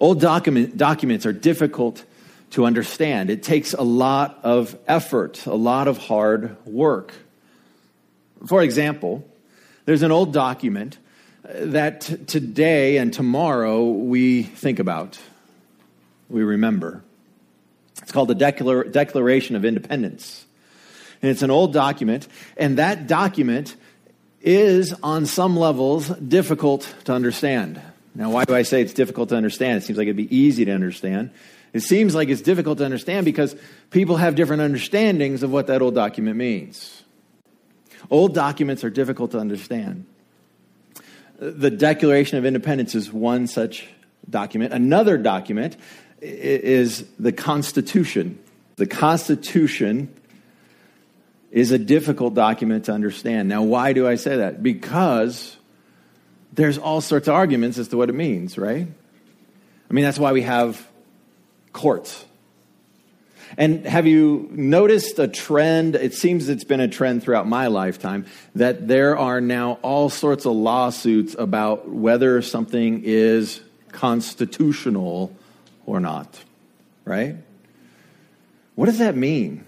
Old document, documents are difficult to understand. It takes a lot of effort, a lot of hard work. For example, there's an old document uh, that today and tomorrow we think about, we remember. It's called the Declar- Declaration of Independence. And it's an old document, and that document is, on some levels, difficult to understand. Now, why do I say it's difficult to understand? It seems like it'd be easy to understand. It seems like it's difficult to understand because people have different understandings of what that old document means. Old documents are difficult to understand. The Declaration of Independence is one such document. Another document is the Constitution. The Constitution is a difficult document to understand. Now, why do I say that? Because there's all sorts of arguments as to what it means, right? I mean, that's why we have courts. And have you noticed a trend? It seems it's been a trend throughout my lifetime that there are now all sorts of lawsuits about whether something is constitutional or not, right? What does that mean?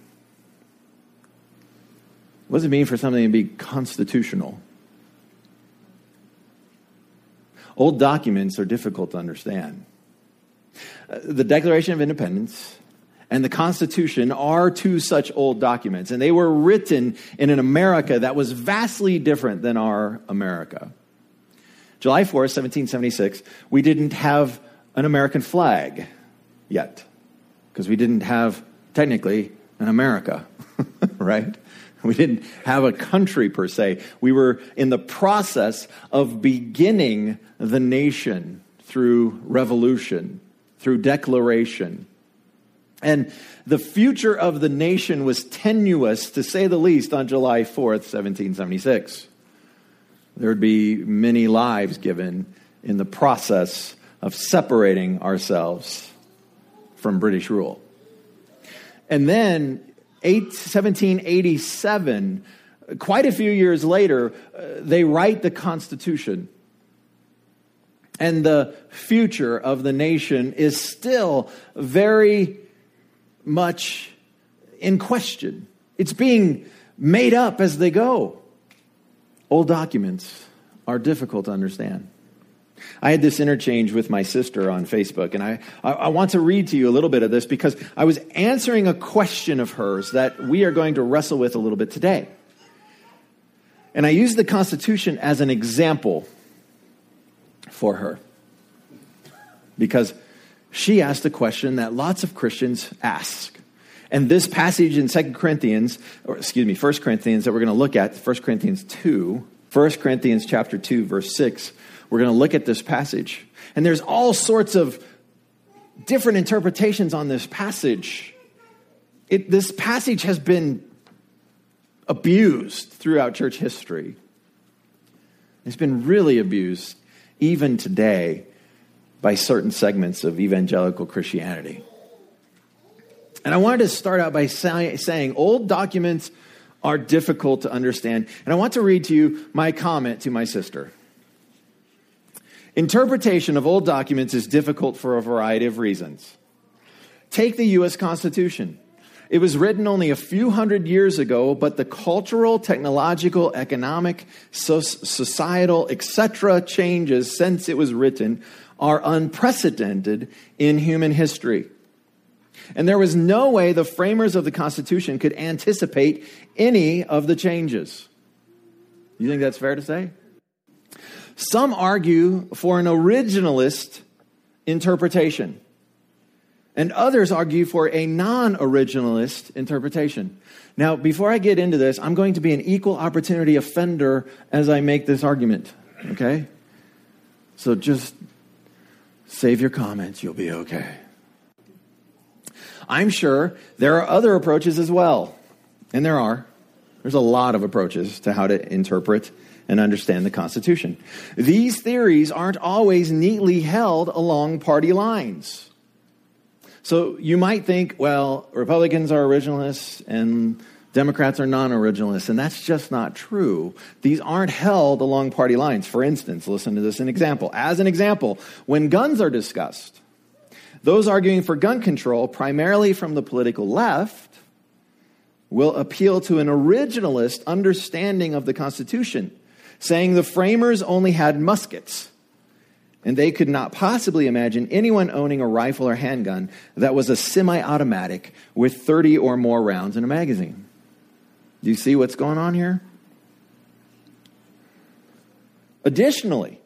What does it mean for something to be constitutional? Old documents are difficult to understand. Uh, the Declaration of Independence and the Constitution are two such old documents, and they were written in an America that was vastly different than our America. July 4th, 1776, we didn't have an American flag yet, because we didn't have, technically, an America, right? We didn't have a country per se. We were in the process of beginning the nation through revolution, through declaration. And the future of the nation was tenuous, to say the least, on July 4th, 1776. There would be many lives given in the process of separating ourselves from British rule. And then 1787, quite a few years later, uh, they write the Constitution. And the future of the nation is still very much in question. It's being made up as they go. Old documents are difficult to understand. I had this interchange with my sister on Facebook, and I, I, I, want to read to you a little bit of this because I was answering a question of hers that we are going to wrestle with a little bit today. And I used the Constitution as an example for her because she asked a question that lots of Christians ask. And this passage in Second Corinthians, or excuse me, First Corinthians that we're going to look at, First Corinthians 2, 1 Corinthians chapter 2, verse 6, we're going to look at this passage. And there's all sorts of different interpretations on this passage. It, this passage has been abused throughout church history. It's been really abused even today by certain segments of evangelical Christianity. And I wanted to start out by say, saying old documents are difficult to understand. And I want to read to you my comment to my sister. Interpretation of old documents is difficult for a variety of reasons. Take the U.S. Constitution. It was written only a few hundred years ago, but the cultural, technological, economic, societal, etc. changes since it was written are unprecedented in human history. And there was no way the framers of the Constitution could anticipate any of the changes. You think that's fair to say? Some argue for an originalist interpretation, and others argue for a non originalist interpretation. Now, before I get into this, I'm going to be an equal opportunity offender as I make this argument, okay? So just save your comments, you'll be okay. I'm sure there are other approaches as well, and there are. There's a lot of approaches to how to interpret and understand the Constitution. These theories aren't always neatly held along party lines. So you might think, well, Republicans are originalists and Democrats are non originalists, and that's just not true. These aren't held along party lines. For instance, listen to this an example. As an example, when guns are discussed, Those arguing for gun control, primarily from the political left, will appeal to an originalist understanding of the Constitution, saying the framers only had muskets and they could not possibly imagine anyone owning a rifle or handgun that was a semi automatic with 30 or more rounds in a magazine. Do you see what's going on here? Additionally,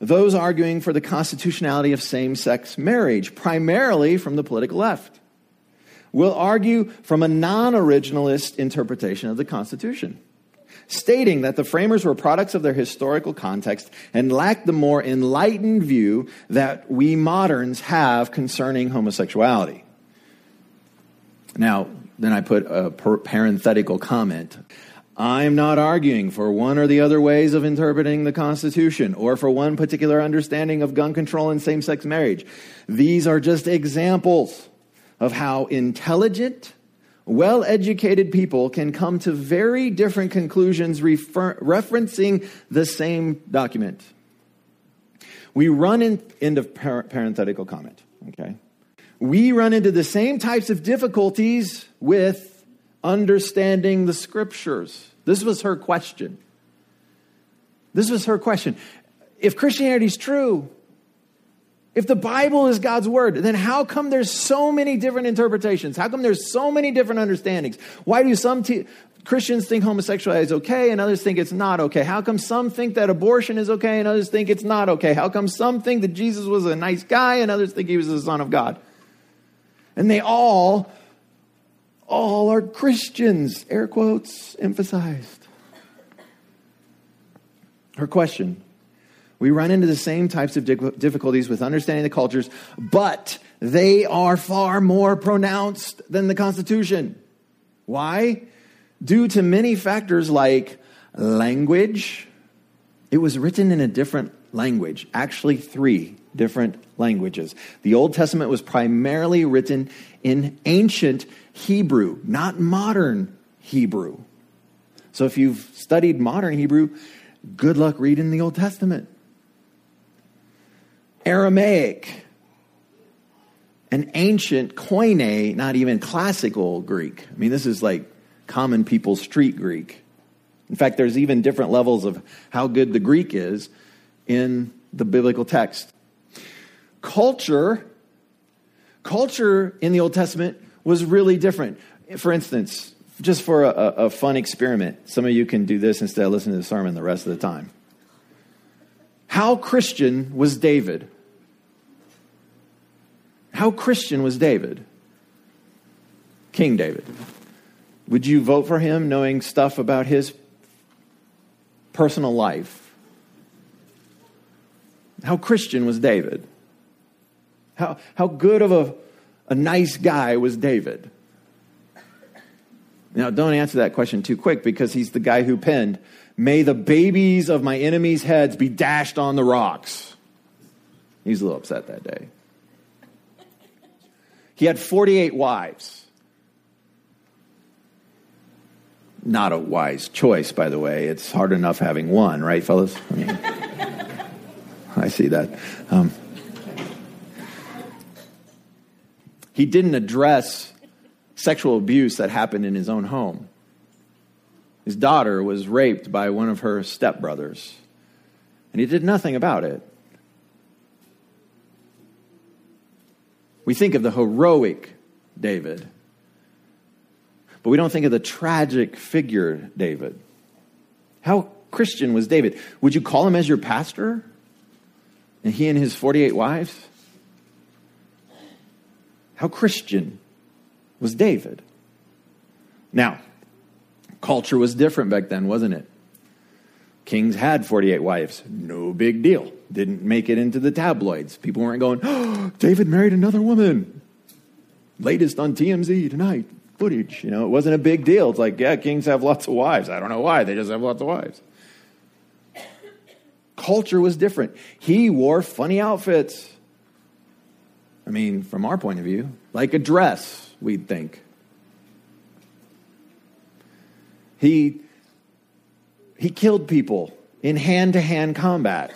those arguing for the constitutionality of same sex marriage, primarily from the political left, will argue from a non originalist interpretation of the Constitution stating that the framers were products of their historical context and lacked the more enlightened view that we moderns have concerning homosexuality. Now, then I put a parenthetical comment. I'm not arguing for one or the other ways of interpreting the Constitution or for one particular understanding of gun control and same sex marriage. These are just examples of how intelligent, well educated people can come to very different conclusions refer- referencing the same document. We run in, into par- parenthetical comment, okay? We run into the same types of difficulties with understanding the scriptures. This was her question. This was her question. If Christianity is true, if the Bible is God's word, then how come there's so many different interpretations? How come there's so many different understandings? Why do some Christians think homosexuality is okay and others think it's not okay? How come some think that abortion is okay and others think it's not okay? How come some think that Jesus was a nice guy and others think he was the son of God? And they all, all are Christians, air quotes emphasized. Her question we run into the same types of difficulties with understanding the cultures, but they are far more pronounced than the Constitution. Why? Due to many factors like language. It was written in a different language, actually, three different languages. The Old Testament was primarily written in ancient Hebrew, not modern Hebrew. So if you've studied modern Hebrew, good luck reading the Old Testament. Aramaic, an ancient Koine, not even classical Greek. I mean, this is like common people street Greek. In fact, there's even different levels of how good the Greek is in the biblical text. Culture, culture in the Old Testament was really different. For instance, just for a, a fun experiment, some of you can do this instead of listening to the sermon the rest of the time. How Christian was David? How Christian was David? King David. Would you vote for him knowing stuff about his personal life? How Christian was David? How, how good of a, a nice guy was David? Now, don't answer that question too quick because he's the guy who penned, May the babies of my enemies' heads be dashed on the rocks. He's a little upset that day. He had 48 wives. Not a wise choice, by the way. It's hard enough having one, right, fellas? I mean, I see that. Um, he didn't address sexual abuse that happened in his own home. His daughter was raped by one of her stepbrothers, and he did nothing about it. We think of the heroic David, but we don't think of the tragic figure David. How Christian was David? Would you call him as your pastor? And he and his 48 wives? How Christian was David? Now, culture was different back then, wasn't it? Kings had 48 wives. No big deal. Didn't make it into the tabloids. People weren't going, oh, David married another woman. Latest on TMZ tonight. Footage. You know, it wasn't a big deal. It's like, yeah, kings have lots of wives. I don't know why. They just have lots of wives. Culture was different. He wore funny outfits. I mean, from our point of view, like a dress, we'd think. He he killed people in hand to hand combat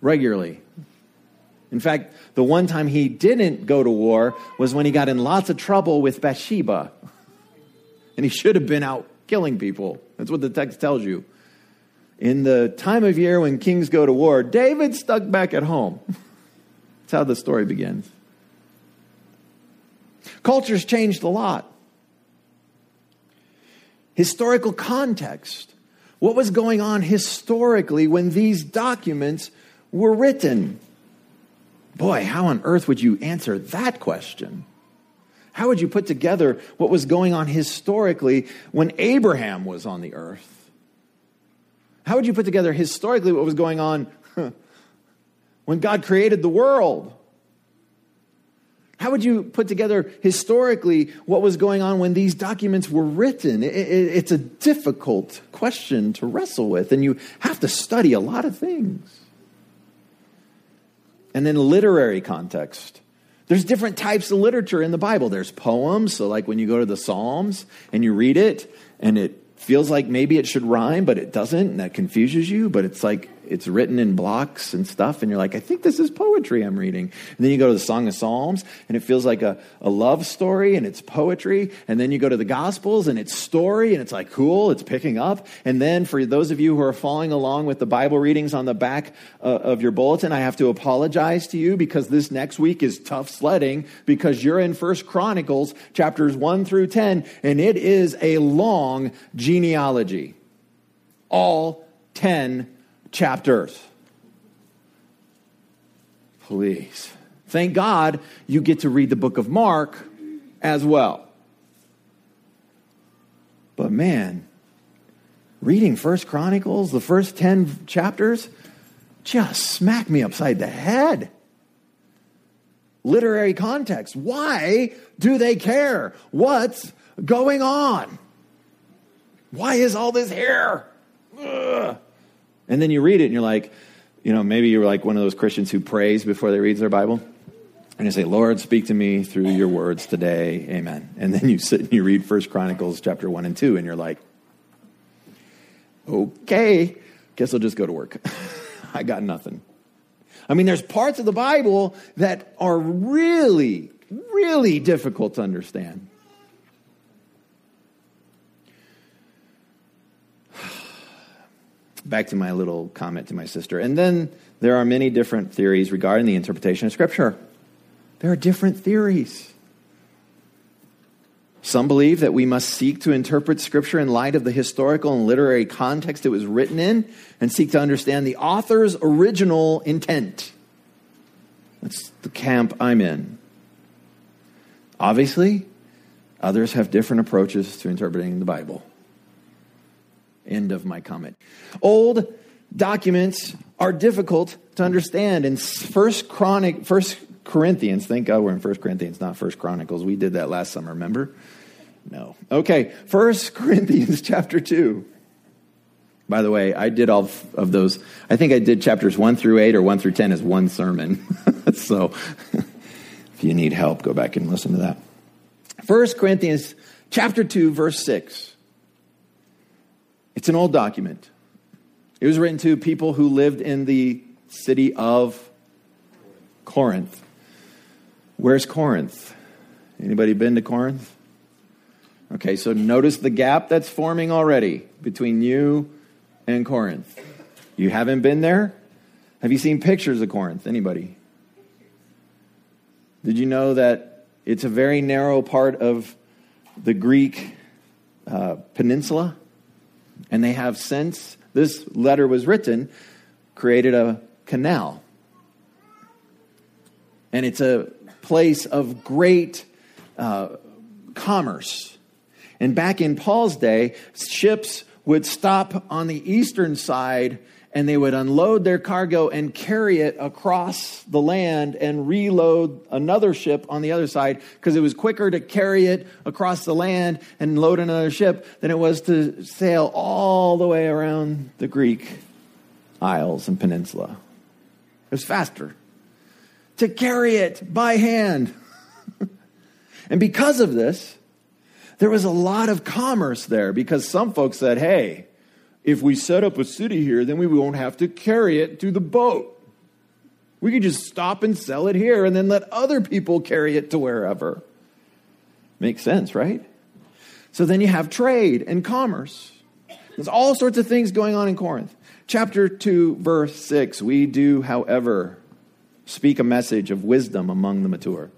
regularly. In fact, the one time he didn't go to war was when he got in lots of trouble with Bathsheba. And he should have been out killing people. That's what the text tells you. In the time of year when kings go to war, David stuck back at home. That's how the story begins. Culture's changed a lot. Historical context. What was going on historically when these documents were written? Boy, how on earth would you answer that question? How would you put together what was going on historically when Abraham was on the earth? How would you put together historically what was going on when God created the world? How would you put together historically what was going on when these documents were written? it's a difficult question to wrestle with, and you have to study a lot of things. And then literary context. There's different types of literature in the Bible. There's poems, so like when you go to the Psalms and you read it and it feels like maybe it should rhyme, but it doesn't, and that confuses you, but it's like it's written in blocks and stuff, and you're like, I think this is poetry I'm reading. And then you go to the Song of Psalms, and it feels like a, a love story, and it's poetry. And then you go to the Gospels, and it's story, and it's like, cool, it's picking up. And then for those of you who are following along with the Bible readings on the back uh, of your bulletin, I have to apologize to you because this next week is tough sledding because you're in First Chronicles chapters 1 through 10, and it is a long genealogy. All 10 chapters. Please. Thank God you get to read the book of Mark as well. But man, reading First Chronicles, the first 10 chapters, just smack me upside the head. Literary context. Why do they care? What's going on? Why is all this here? Ugh. And then you read it and you're like, you know, maybe you're like one of those Christians who prays before they read their Bible. And you say, Lord, speak to me through your words today. Amen. And then you sit and you read First Chronicles chapter 1 and 2, and you're like, okay, guess I'll just go to work. I got nothing. I mean, there's parts of the Bible that are really, really difficult to understand. Back to my little comment to my sister. And then there are many different theories regarding the interpretation of Scripture. There are different theories. Some believe that we must seek to interpret Scripture in light of the historical and literary context it was written in and seek to understand the author's original intent. That's the camp I'm in. Obviously, others have different approaches to interpreting the Bible. End of my comment. Old documents are difficult to understand. In First Chronic, First Corinthians, thank God we're in First Corinthians, not First Chronicles. We did that last summer, remember? No. Okay, First Corinthians chapter 2. By the way, I did all of those. I think I did chapters 1 through 8 or 1 through 10 as one sermon. so if you need help, go back and listen to that. First Corinthians chapter 2 verse 6. It's an old document. It was written to people who lived in the city of Corinth. Where's Corinth? Anybody been to Corinth? Okay, so notice the gap that's forming already between you and Corinth. You haven't been there? Have you seen pictures of Corinth? Anybody? Did you know that it's a very narrow part of the Greek uh, peninsula? And they have, since this letter was written, created a canal. And it's a place of great uh, commerce. And back in Paul's day, ships would stop on the eastern side and they would unload their cargo and carry it across the land and reload another ship on the other side because it was quicker to carry it across the land and load another ship than it was to sail all the way around the Greek isles and peninsula. It was faster to carry it by hand. and because of this, there was a lot of commerce there because some folks said, hey, if we set up a city here, then we won't have to carry it to the boat. We could just stop and sell it here and then let other people carry it to wherever. Makes sense, right? So then you have trade and commerce. There's all sorts of things going on in Corinth. Chapter 2, verse 6 We do, however, speak a message of wisdom among the mature,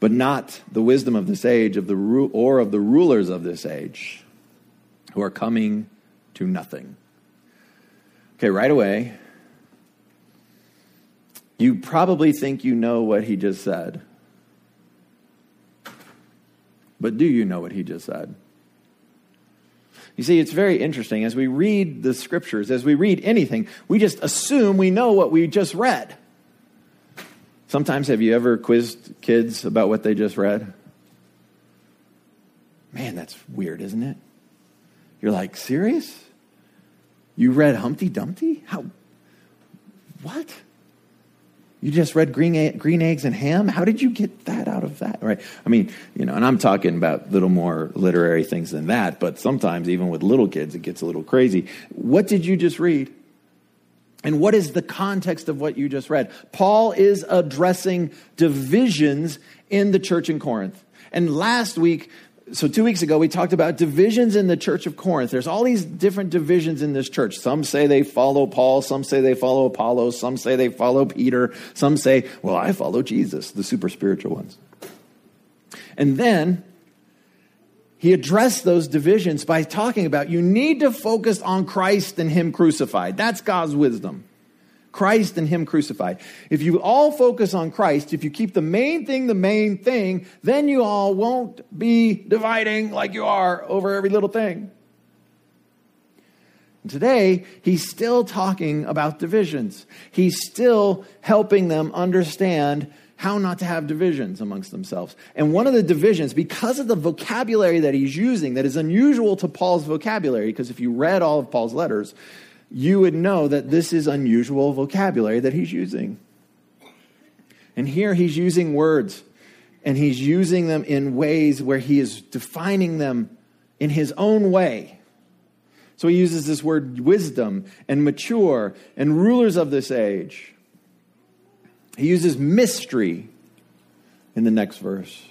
but not the wisdom of this age of the, or of the rulers of this age who are coming to nothing. Okay, right away, you probably think you know what he just said. But do you know what he just said? You see, it's very interesting. As we read the scriptures, as we read anything, we just assume we know what we just read. Sometimes, have you ever quizzed kids about what they just read? Man, that's weird, isn't it? You're like, serious? You read Humpty Dumpty? How? What? You just read green, green eggs and ham? How did you get that out of that? Right? I mean, you know, and I'm talking about little more literary things than that, but sometimes even with little kids, it gets a little crazy. What did you just read? And what is the context of what you just read? Paul is addressing divisions in the church in Corinth. And last week, so two weeks ago we talked about divisions in the church of corinth. There's all these different divisions in this church. Some say they follow paul some say they follow apollo some say they follow peter some say well i follow jesus the super spiritual ones. And then he addressed those divisions by talking about you need to focus on christ and him crucified. That's god's wisdom Christ and Him crucified. If you all focus on Christ, if you keep the main thing the main thing, then you all won't be dividing like you are over every little thing. And today, he's still talking about divisions. He's still helping them understand how not to have divisions amongst themselves. And one of the divisions, because of the vocabulary that he's using, that is unusual to Paul's vocabulary, because if you read all of Paul's letters, you would know that this is unusual vocabulary that he's using. And here he's using words, and he's using them in ways where he is defining them in his own way. So he uses this word wisdom and mature and rulers of this age. He uses mystery in the next verse.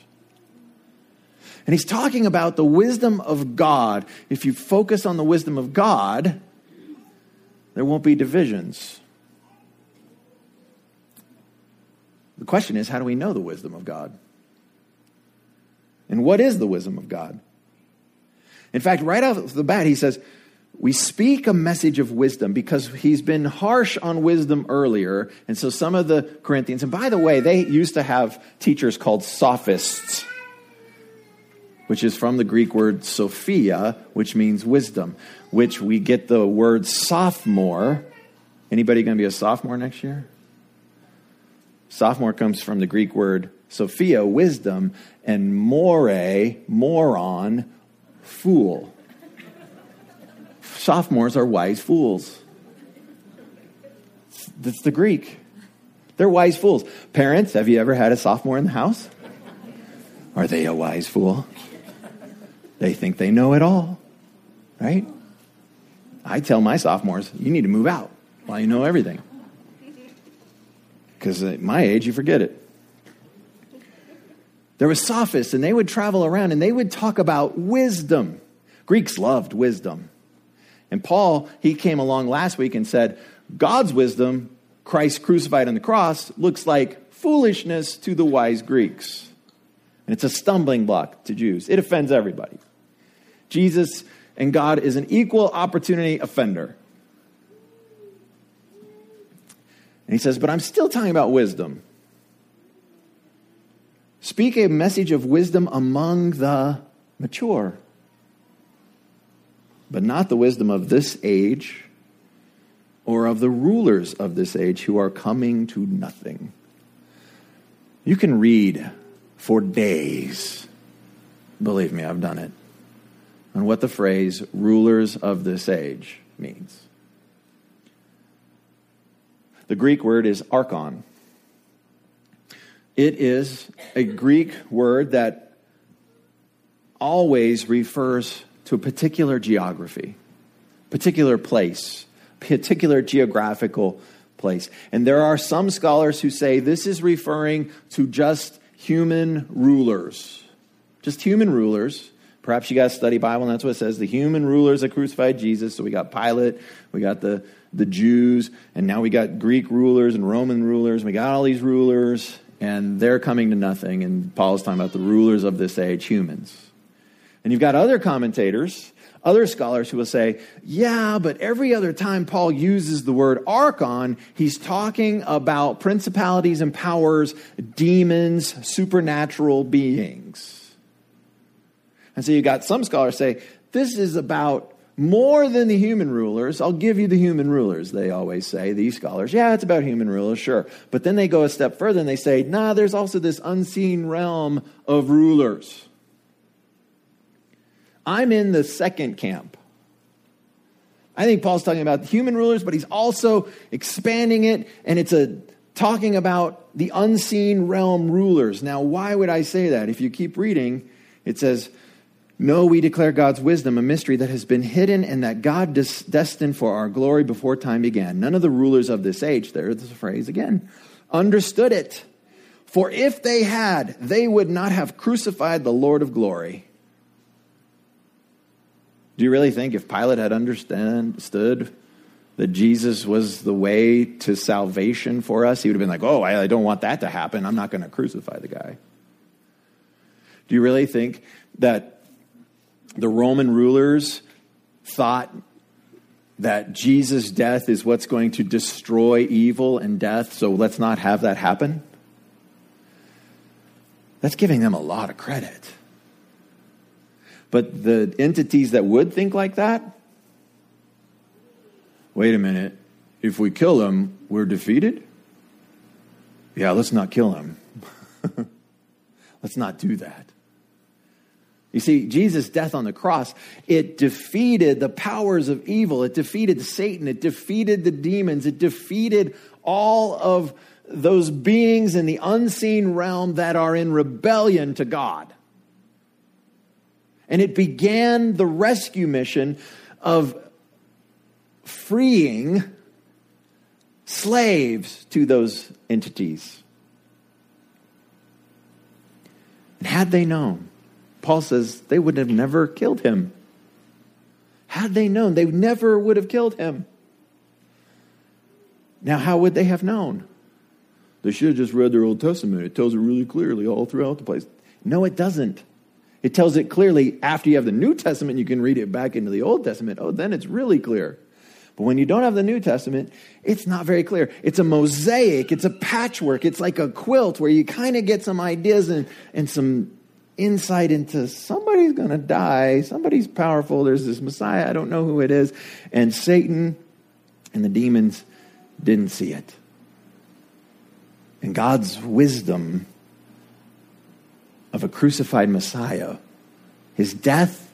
And he's talking about the wisdom of God. If you focus on the wisdom of God, there won't be divisions. The question is how do we know the wisdom of God? And what is the wisdom of God? In fact, right off the bat, he says, we speak a message of wisdom because he's been harsh on wisdom earlier. And so some of the Corinthians, and by the way, they used to have teachers called sophists, which is from the Greek word sophia, which means wisdom which we get the word sophomore. Anybody going to be a sophomore next year? Sophomore comes from the Greek word Sophia, wisdom, and more, moron, fool. Sophomores are wise fools. That's the Greek. They're wise fools. Parents, have you ever had a sophomore in the house? Are they a wise fool? They think they know it all, right? I tell my sophomores, you need to move out while you know everything. Because at my age, you forget it. There were sophists, and they would travel around and they would talk about wisdom. Greeks loved wisdom. And Paul, he came along last week and said, God's wisdom, Christ crucified on the cross, looks like foolishness to the wise Greeks. And it's a stumbling block to Jews. It offends everybody. Jesus and God is an equal opportunity offender. And he says, But I'm still talking about wisdom. Speak a message of wisdom among the mature, but not the wisdom of this age or of the rulers of this age who are coming to nothing. You can read for days. Believe me, I've done it on what the phrase rulers of this age means. The Greek word is archon. It is a Greek word that always refers to a particular geography, particular place, particular geographical place. And there are some scholars who say this is referring to just human rulers. Just human rulers. Perhaps you guys study Bible, and that's what it says. The human rulers that crucified Jesus. So we got Pilate, we got the, the Jews, and now we got Greek rulers and Roman rulers. We got all these rulers, and they're coming to nothing. And Paul is talking about the rulers of this age, humans. And you've got other commentators, other scholars who will say, yeah, but every other time Paul uses the word archon, he's talking about principalities and powers, demons, supernatural beings. And so you've got some scholars say, this is about more than the human rulers. I'll give you the human rulers, they always say, these scholars. Yeah, it's about human rulers, sure. But then they go a step further and they say, nah, there's also this unseen realm of rulers. I'm in the second camp. I think Paul's talking about human rulers, but he's also expanding it, and it's a talking about the unseen realm rulers. Now, why would I say that? If you keep reading, it says, No, we declare God's wisdom, a mystery that has been hidden and that God des- destined for our glory before time began. None of the rulers of this age, there's the phrase again, understood it. For if they had, they would not have crucified the Lord of glory. Do you really think if Pilate had understood that Jesus was the way to salvation for us, he would have been like, oh, I, don't want that to happen. I'm not going to crucify the guy. Do you really think that the Roman rulers thought that Jesus' death is what's going to destroy evil and death, so let's not have that happen? That's giving them a lot of credit. But the entities that would think like that, wait a minute, if we kill him, we're defeated? Yeah, let's not kill him. let's not do that. You see, Jesus' death on the cross, it defeated the powers of evil. It defeated Satan. It defeated the demons. It defeated all of those beings in the unseen realm that are in rebellion to God. And it began the rescue mission of freeing slaves to those entities. And had they known, Paul says they would have never killed him. Had they known, they never would have killed him. Now, how would they have known? They should have just read their Old Testament. It tells it really clearly all throughout the place. No, it doesn't. It tells it clearly after you have the New Testament, you can read it back into the Old Testament. Oh, then it's really clear. But when you don't have the New Testament, it's not very clear. It's a mosaic, it's a patchwork, it's like a quilt where you kind of get some ideas and, and some insight into somebody's going to die, somebody's powerful, there's this Messiah, I don't know who it is. And Satan and the demons didn't see it. And God's wisdom of a crucified Messiah, his death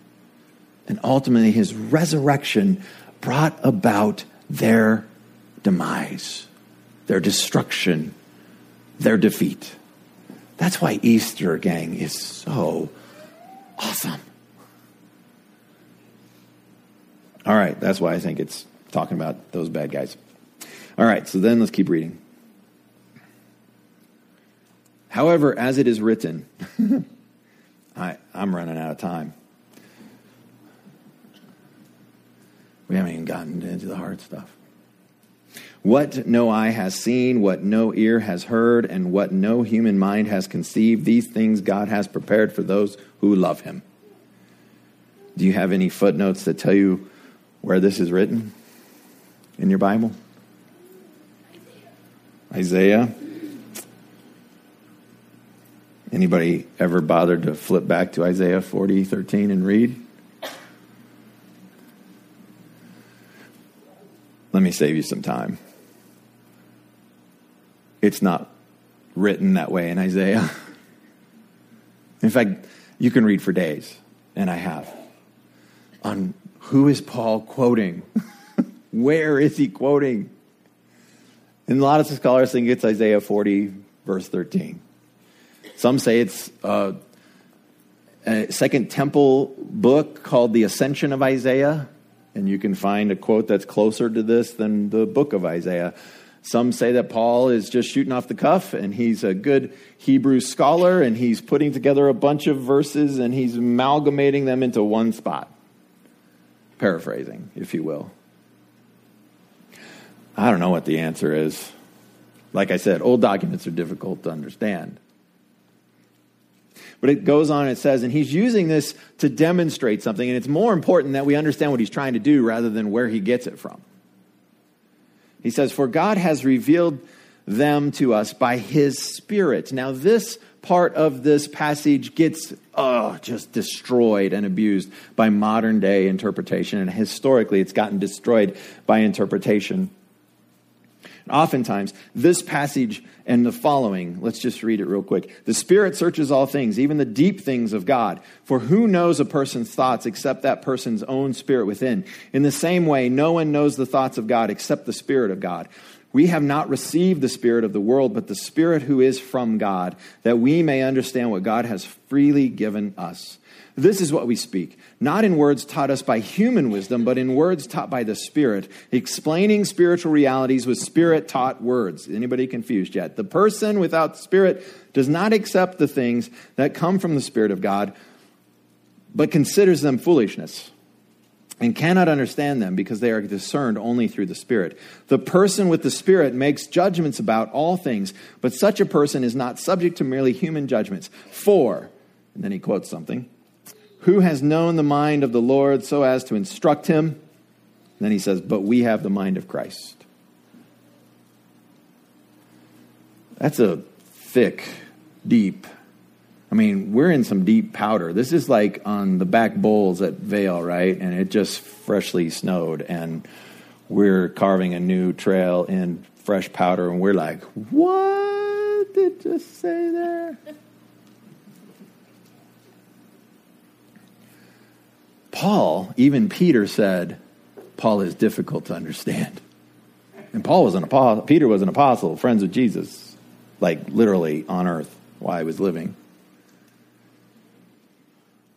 and ultimately his resurrection brought about their demise, their destruction, their defeat. That's why Easter, gang, is so awesome. All right, that's why I think it's talking about those bad guys. All right, so then let's keep reading. However, as it is written, I, I'm running out of time. We haven't even gotten into the hard stuff. What no eye has seen, what no ear has heard, and what no human mind has conceived, these things God has prepared for those who love him. Do you have any footnotes that tell you where this is written in your Bible? Isaiah. Anybody ever bothered to flip back to Isaiah 40, 13 and read? Let me save you some time. It's not written that way in Isaiah. In fact, you can read for days, and I have, on who is Paul quoting? Where is he quoting? And a lot of scholars think it's Isaiah 40, verse 13. Some say it's uh, a second temple book called The Ascension of Isaiah, and you can find a quote that's closer to this than the book of Isaiah. Some say that Paul is just shooting off the cuff and he's a good Hebrew scholar and he's putting together a bunch of verses and he's amalgamating them into one spot. Paraphrasing, if you will. I don't know what the answer is. Like I said, old documents are difficult to understand. But it goes on, and it says, and he's using this to demonstrate something, and it's more important that we understand what he's trying to do rather than where he gets it from. He says, For God has revealed them to us by his Spirit. Now, this part of this passage gets oh, just destroyed and abused by modern day interpretation, and historically, it's gotten destroyed by interpretation. Oftentimes, this passage and the following, let's just read it real quick. The Spirit searches all things, even the deep things of God. For who knows a person's thoughts except that person's own spirit within? In the same way, no one knows the thoughts of God except the Spirit of God. We have not received the Spirit of the world, but the Spirit who is from God, that we may understand what God has freely given us. This is what we speak, not in words taught us by human wisdom, but in words taught by the Spirit, explaining spiritual realities with Spirit taught words. Anybody confused yet? The person without Spirit does not accept the things that come from the Spirit of God, but considers them foolishness and cannot understand them because they are discerned only through the Spirit. The person with the Spirit makes judgments about all things, but such a person is not subject to merely human judgments. For, and then he quotes something who has known the mind of the Lord so as to instruct him? And then he says, But we have the mind of Christ. That's a thick, deep. I mean, we're in some deep powder. This is like on the back bowls at Vail, right? And it just freshly snowed, and we're carving a new trail in fresh powder, and we're like, what did you say there? Paul, even Peter said, Paul is difficult to understand. And Paul was an apostle, Peter was an apostle, friends with Jesus, like literally on earth while he was living.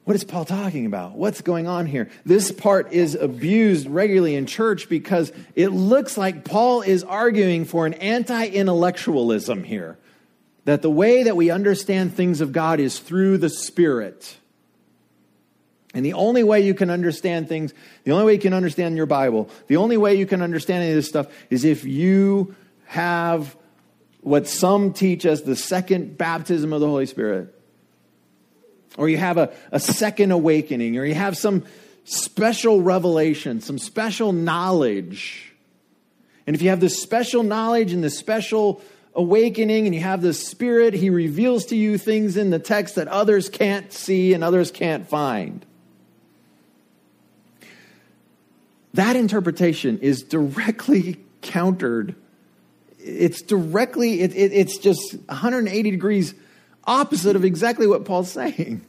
What is Paul talking about? What's going on here? This part is abused regularly in church because it looks like Paul is arguing for an anti intellectualism here. That the way that we understand things of God is through the Spirit. And the only way you can understand things, the only way you can understand your Bible, the only way you can understand any of this stuff is if you have what some teach as the second baptism of the Holy Spirit. Or you have a, a second awakening, or you have some special revelation, some special knowledge. And if you have this special knowledge and this special awakening and you have the Spirit, He reveals to you things in the text that others can't see and others can't find. That interpretation is directly countered. It's directly, it, it, it's just 180 degrees opposite of exactly what Paul's saying.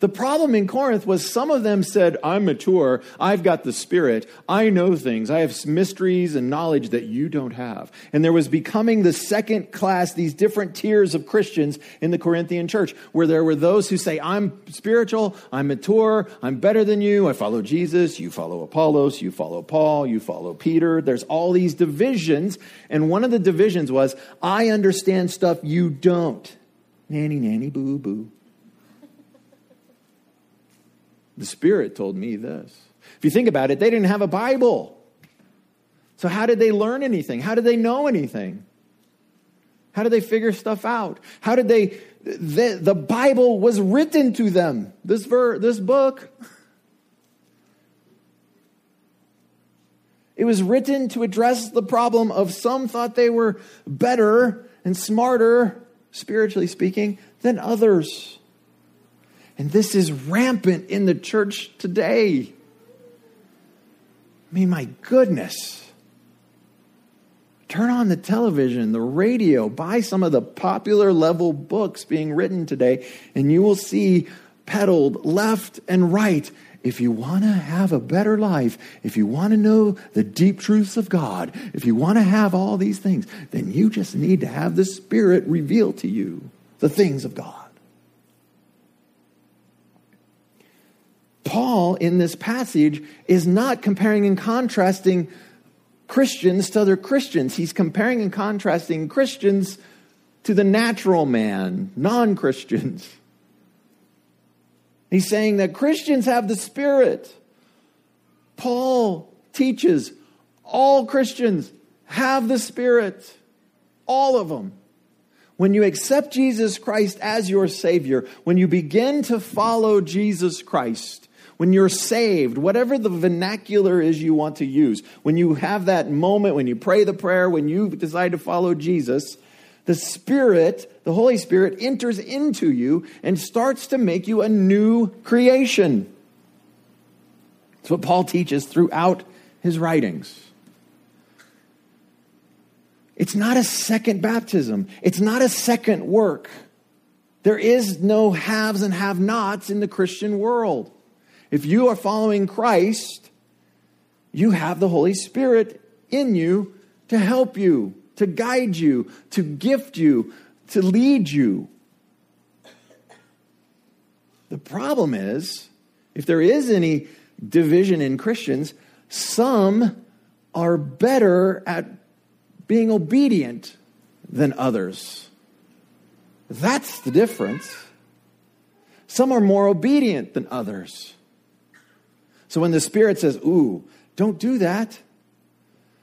The problem in Corinth was some of them said, I'm mature, I've got the Spirit, I know things, I have mysteries and knowledge that you don't have. And there was becoming the second class, these different tiers of Christians in the Corinthian church, where there were those who say, I'm spiritual, I'm mature, I'm better than you, I follow Jesus, you follow Apollos, you follow Paul, you follow Peter. There's all these divisions. And one of the divisions was, I understand stuff you don't. Nanny, nanny, boo, boo. The Spirit told me this. If you think about it, they didn't have a Bible. So, how did they learn anything? How did they know anything? How did they figure stuff out? How did they? The, the Bible was written to them. This ver, this book. It was written to address the problem of some thought they were better and smarter, spiritually speaking, than others. And this is rampant in the church today. I mean, my goodness. Turn on the television, the radio, buy some of the popular level books being written today, and you will see peddled left and right. If you want to have a better life, if you want to know the deep truths of God, if you want to have all these things, then you just need to have the Spirit reveal to you the things of God. Paul in this passage is not comparing and contrasting Christians to other Christians. He's comparing and contrasting Christians to the natural man, non Christians. He's saying that Christians have the Spirit. Paul teaches all Christians have the Spirit, all of them. When you accept Jesus Christ as your Savior, when you begin to follow Jesus Christ, when you're saved, whatever the vernacular is you want to use, when you have that moment, when you pray the prayer, when you decide to follow Jesus, the Spirit, the Holy Spirit, enters into you and starts to make you a new creation. That's what Paul teaches throughout his writings. It's not a second baptism, it's not a second work. There is no haves and have nots in the Christian world. If you are following Christ, you have the Holy Spirit in you to help you, to guide you, to gift you, to lead you. The problem is, if there is any division in Christians, some are better at being obedient than others. That's the difference. Some are more obedient than others. So when the Spirit says, Ooh, don't do that,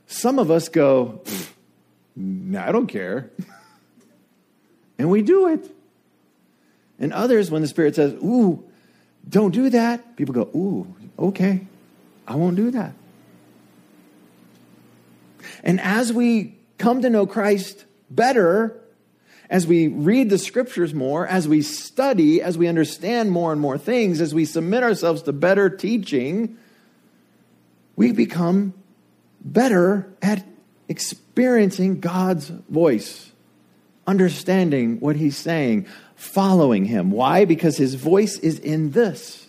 some of us go, nah, I don't care. and we do it. And others, when the Spirit says, Ooh, don't do that, people go, Ooh, okay, I won't do that. And as we come to know Christ better as we read the scriptures more, as we study, as we understand more and more things, as we submit ourselves to better teaching, we become better at experiencing God's voice, understanding what He's saying, following Him. Why? Because His voice is in this.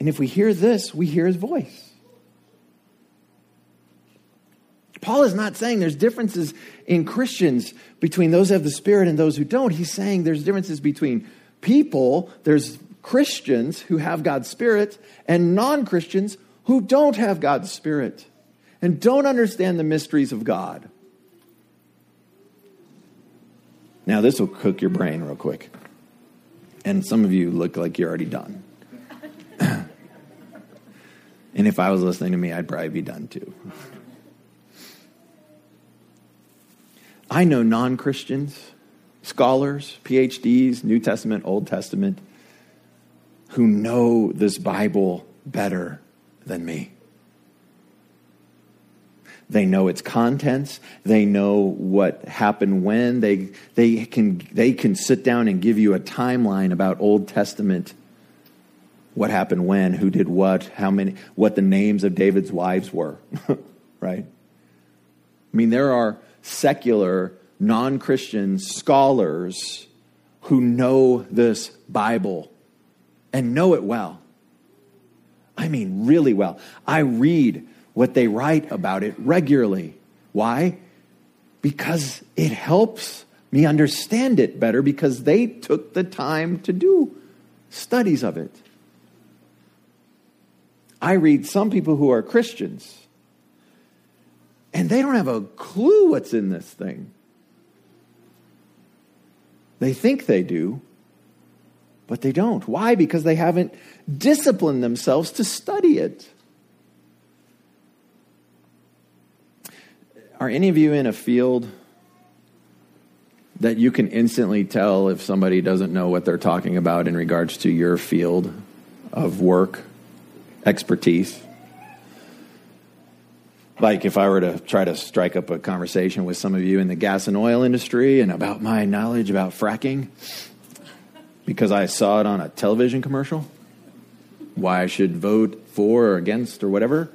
And if we hear this, we hear His voice. Paul is not saying there's differences in Christians between those who have the Spirit and those who don't. He's saying there's differences between people, there's Christians who have God's Spirit, and non Christians who don't have God's Spirit and don't understand the mysteries of God. Now, this will cook your brain real quick. And some of you look like you're already done. and if I was listening to me, I'd probably be done too. I know non Christians, scholars, PhDs, New Testament, Old Testament, who know this Bible better than me. They know its contents. They know what happened when. They, they, can, they can sit down and give you a timeline about Old Testament what happened when, who did what, how many, what the names of David's wives were, right? I mean, there are secular, non Christian scholars who know this Bible and know it well. I mean, really well. I read what they write about it regularly. Why? Because it helps me understand it better because they took the time to do studies of it. I read some people who are Christians and they don't have a clue what's in this thing. They think they do, but they don't. Why? Because they haven't disciplined themselves to study it. Are any of you in a field that you can instantly tell if somebody doesn't know what they're talking about in regards to your field of work, expertise? Like if I were to try to strike up a conversation with some of you in the gas and oil industry and about my knowledge about fracking because I saw it on a television commercial, why I should vote for or against or whatever,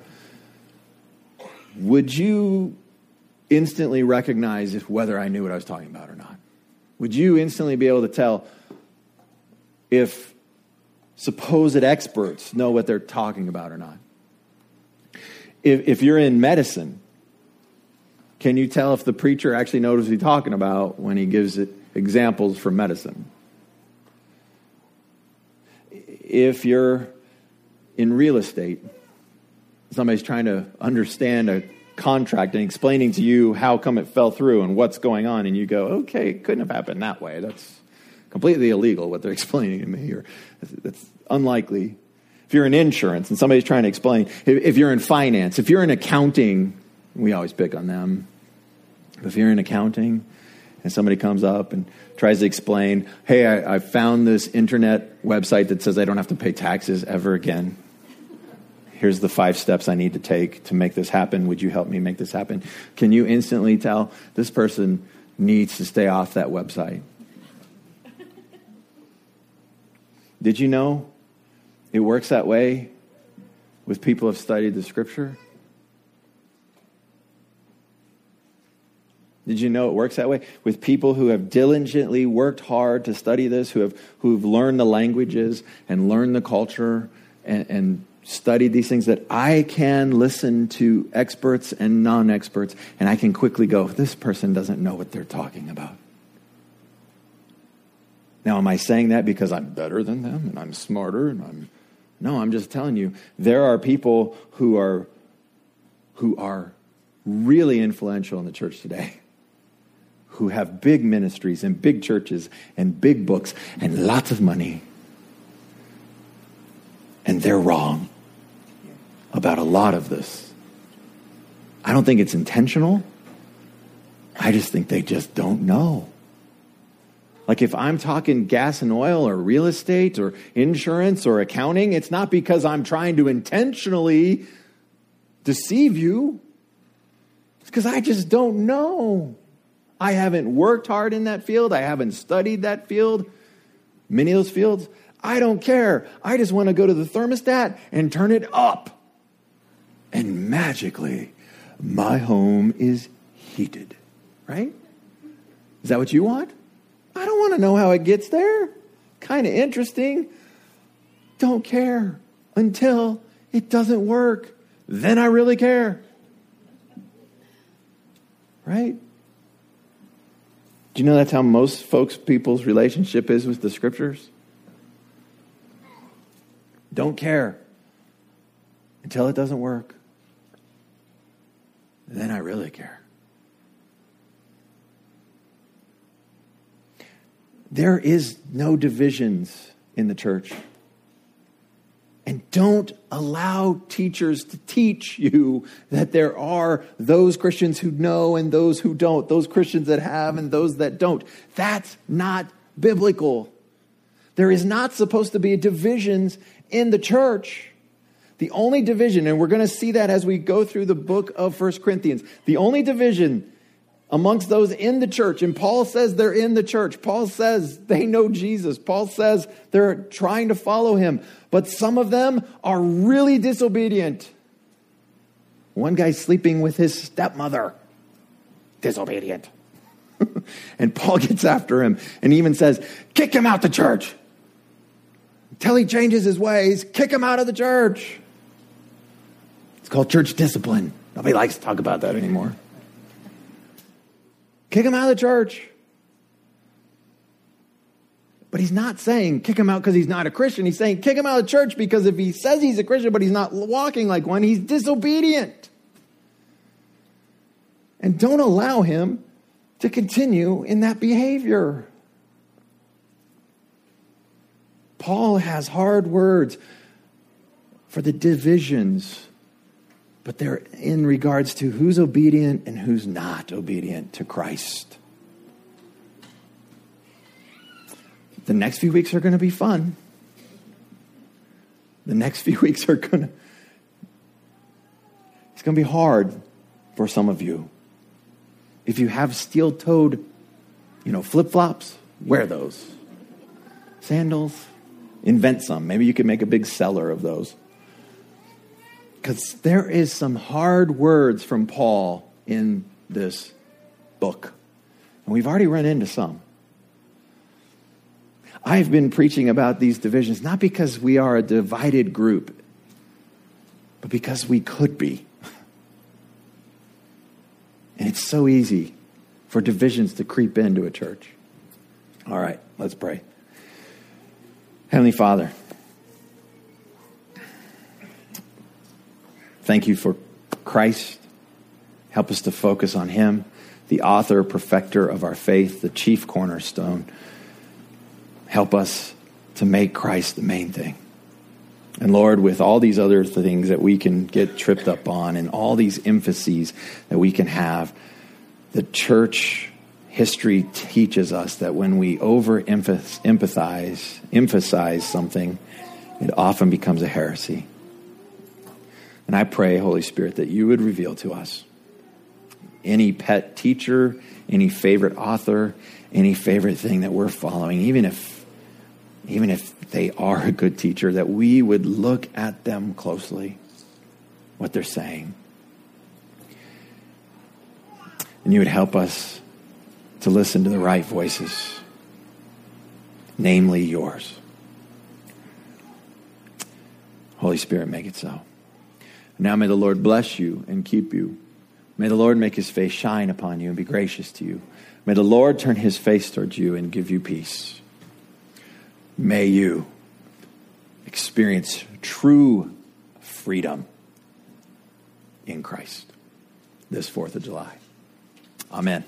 would you instantly recognize if whether I knew what I was talking about or not? Would you instantly be able to tell if supposed experts know what they're talking about or not? If, if you're in medicine, can you tell if the preacher actually knows what he's talking about when he gives it examples from medicine? If you're in real estate, somebody's trying to understand a contract and explaining to you how come it fell through and what's going on, and you go, okay, it couldn't have happened that way. That's completely illegal what they're explaining to me, or that's unlikely. If you're in insurance and somebody's trying to explain, if you're in finance, if you're in accounting, we always pick on them. If you're in accounting and somebody comes up and tries to explain, hey, I, I found this internet website that says I don't have to pay taxes ever again here's the five steps I need to take to make this happen. Would you help me make this happen? Can you instantly tell this person needs to stay off that website? Did you know it works that way with people who have studied the scripture? Did you know it works that way? With people who have diligently worked hard to study this, who have who've learned the languages and learned the culture and, and studied these things that I can listen to experts and non experts, and I can quickly go, this person doesn't know what they're talking about. Now, am I saying that because I'm better than them and I'm smarter and I'm. No, I'm just telling you, there are people who are, who are really influential in the church today, who have big ministries and big churches and big books and lots of money. And they're wrong about a lot of this. I don't think it's intentional. I just think they just don't know. Like if I'm talking gas and oil or real estate or insurance or accounting, it's not because I'm trying to intentionally deceive you. It's because I just don't know. I haven't worked hard in that field. I haven't studied that field, many of those fields. I don't care. I just want to go to the thermostat and turn it up and magically my home is heated. Right? Is that what you want? I don't want to know how it gets there. Kind of interesting. Don't care until it doesn't work. Then I really care. Right? Do you know that's how most folks, people's relationship is with the scriptures? Don't care until it doesn't work then I really care. There is no divisions in the church. And don't allow teachers to teach you that there are those Christians who know and those who don't, those Christians that have and those that don't. That's not biblical. There is not supposed to be divisions in the church. The only division, and we're going to see that as we go through the book of First Corinthians, the only division amongst those in the church, and Paul says they're in the church. Paul says they know Jesus. Paul says they're trying to follow him, but some of them are really disobedient. One guy's sleeping with his stepmother, disobedient. and Paul gets after him and even says, Kick him out the church. Until he changes his ways, kick him out of the church. It's called church discipline. Nobody likes to talk about that anymore. Kick him out of the church. But he's not saying kick him out because he's not a Christian. He's saying kick him out of church because if he says he's a Christian but he's not walking like one, he's disobedient. And don't allow him to continue in that behavior. Paul has hard words for the divisions but they're in regards to who's obedient and who's not obedient to Christ. The next few weeks are going to be fun. The next few weeks are going to It's going to be hard for some of you. If you have steel-toed, you know, flip-flops, wear those. Sandals, invent some. Maybe you could make a big seller of those. Because there is some hard words from Paul in this book. And we've already run into some. I've been preaching about these divisions not because we are a divided group, but because we could be. And it's so easy for divisions to creep into a church. All right, let's pray. Heavenly Father, Thank you for Christ. Help us to focus on Him, the author, perfecter of our faith, the chief cornerstone. Help us to make Christ the main thing. And Lord, with all these other things that we can get tripped up on and all these emphases that we can have, the church history teaches us that when we overemphasize emphasize something, it often becomes a heresy. And I pray, Holy Spirit, that you would reveal to us any pet teacher, any favorite author, any favorite thing that we're following, even if even if they are a good teacher, that we would look at them closely, what they're saying. And you would help us to listen to the right voices, namely yours. Holy Spirit, make it so. Now may the Lord bless you and keep you. May the Lord make his face shine upon you and be gracious to you. May the Lord turn his face towards you and give you peace. May you experience true freedom in Christ this 4th of July. Amen.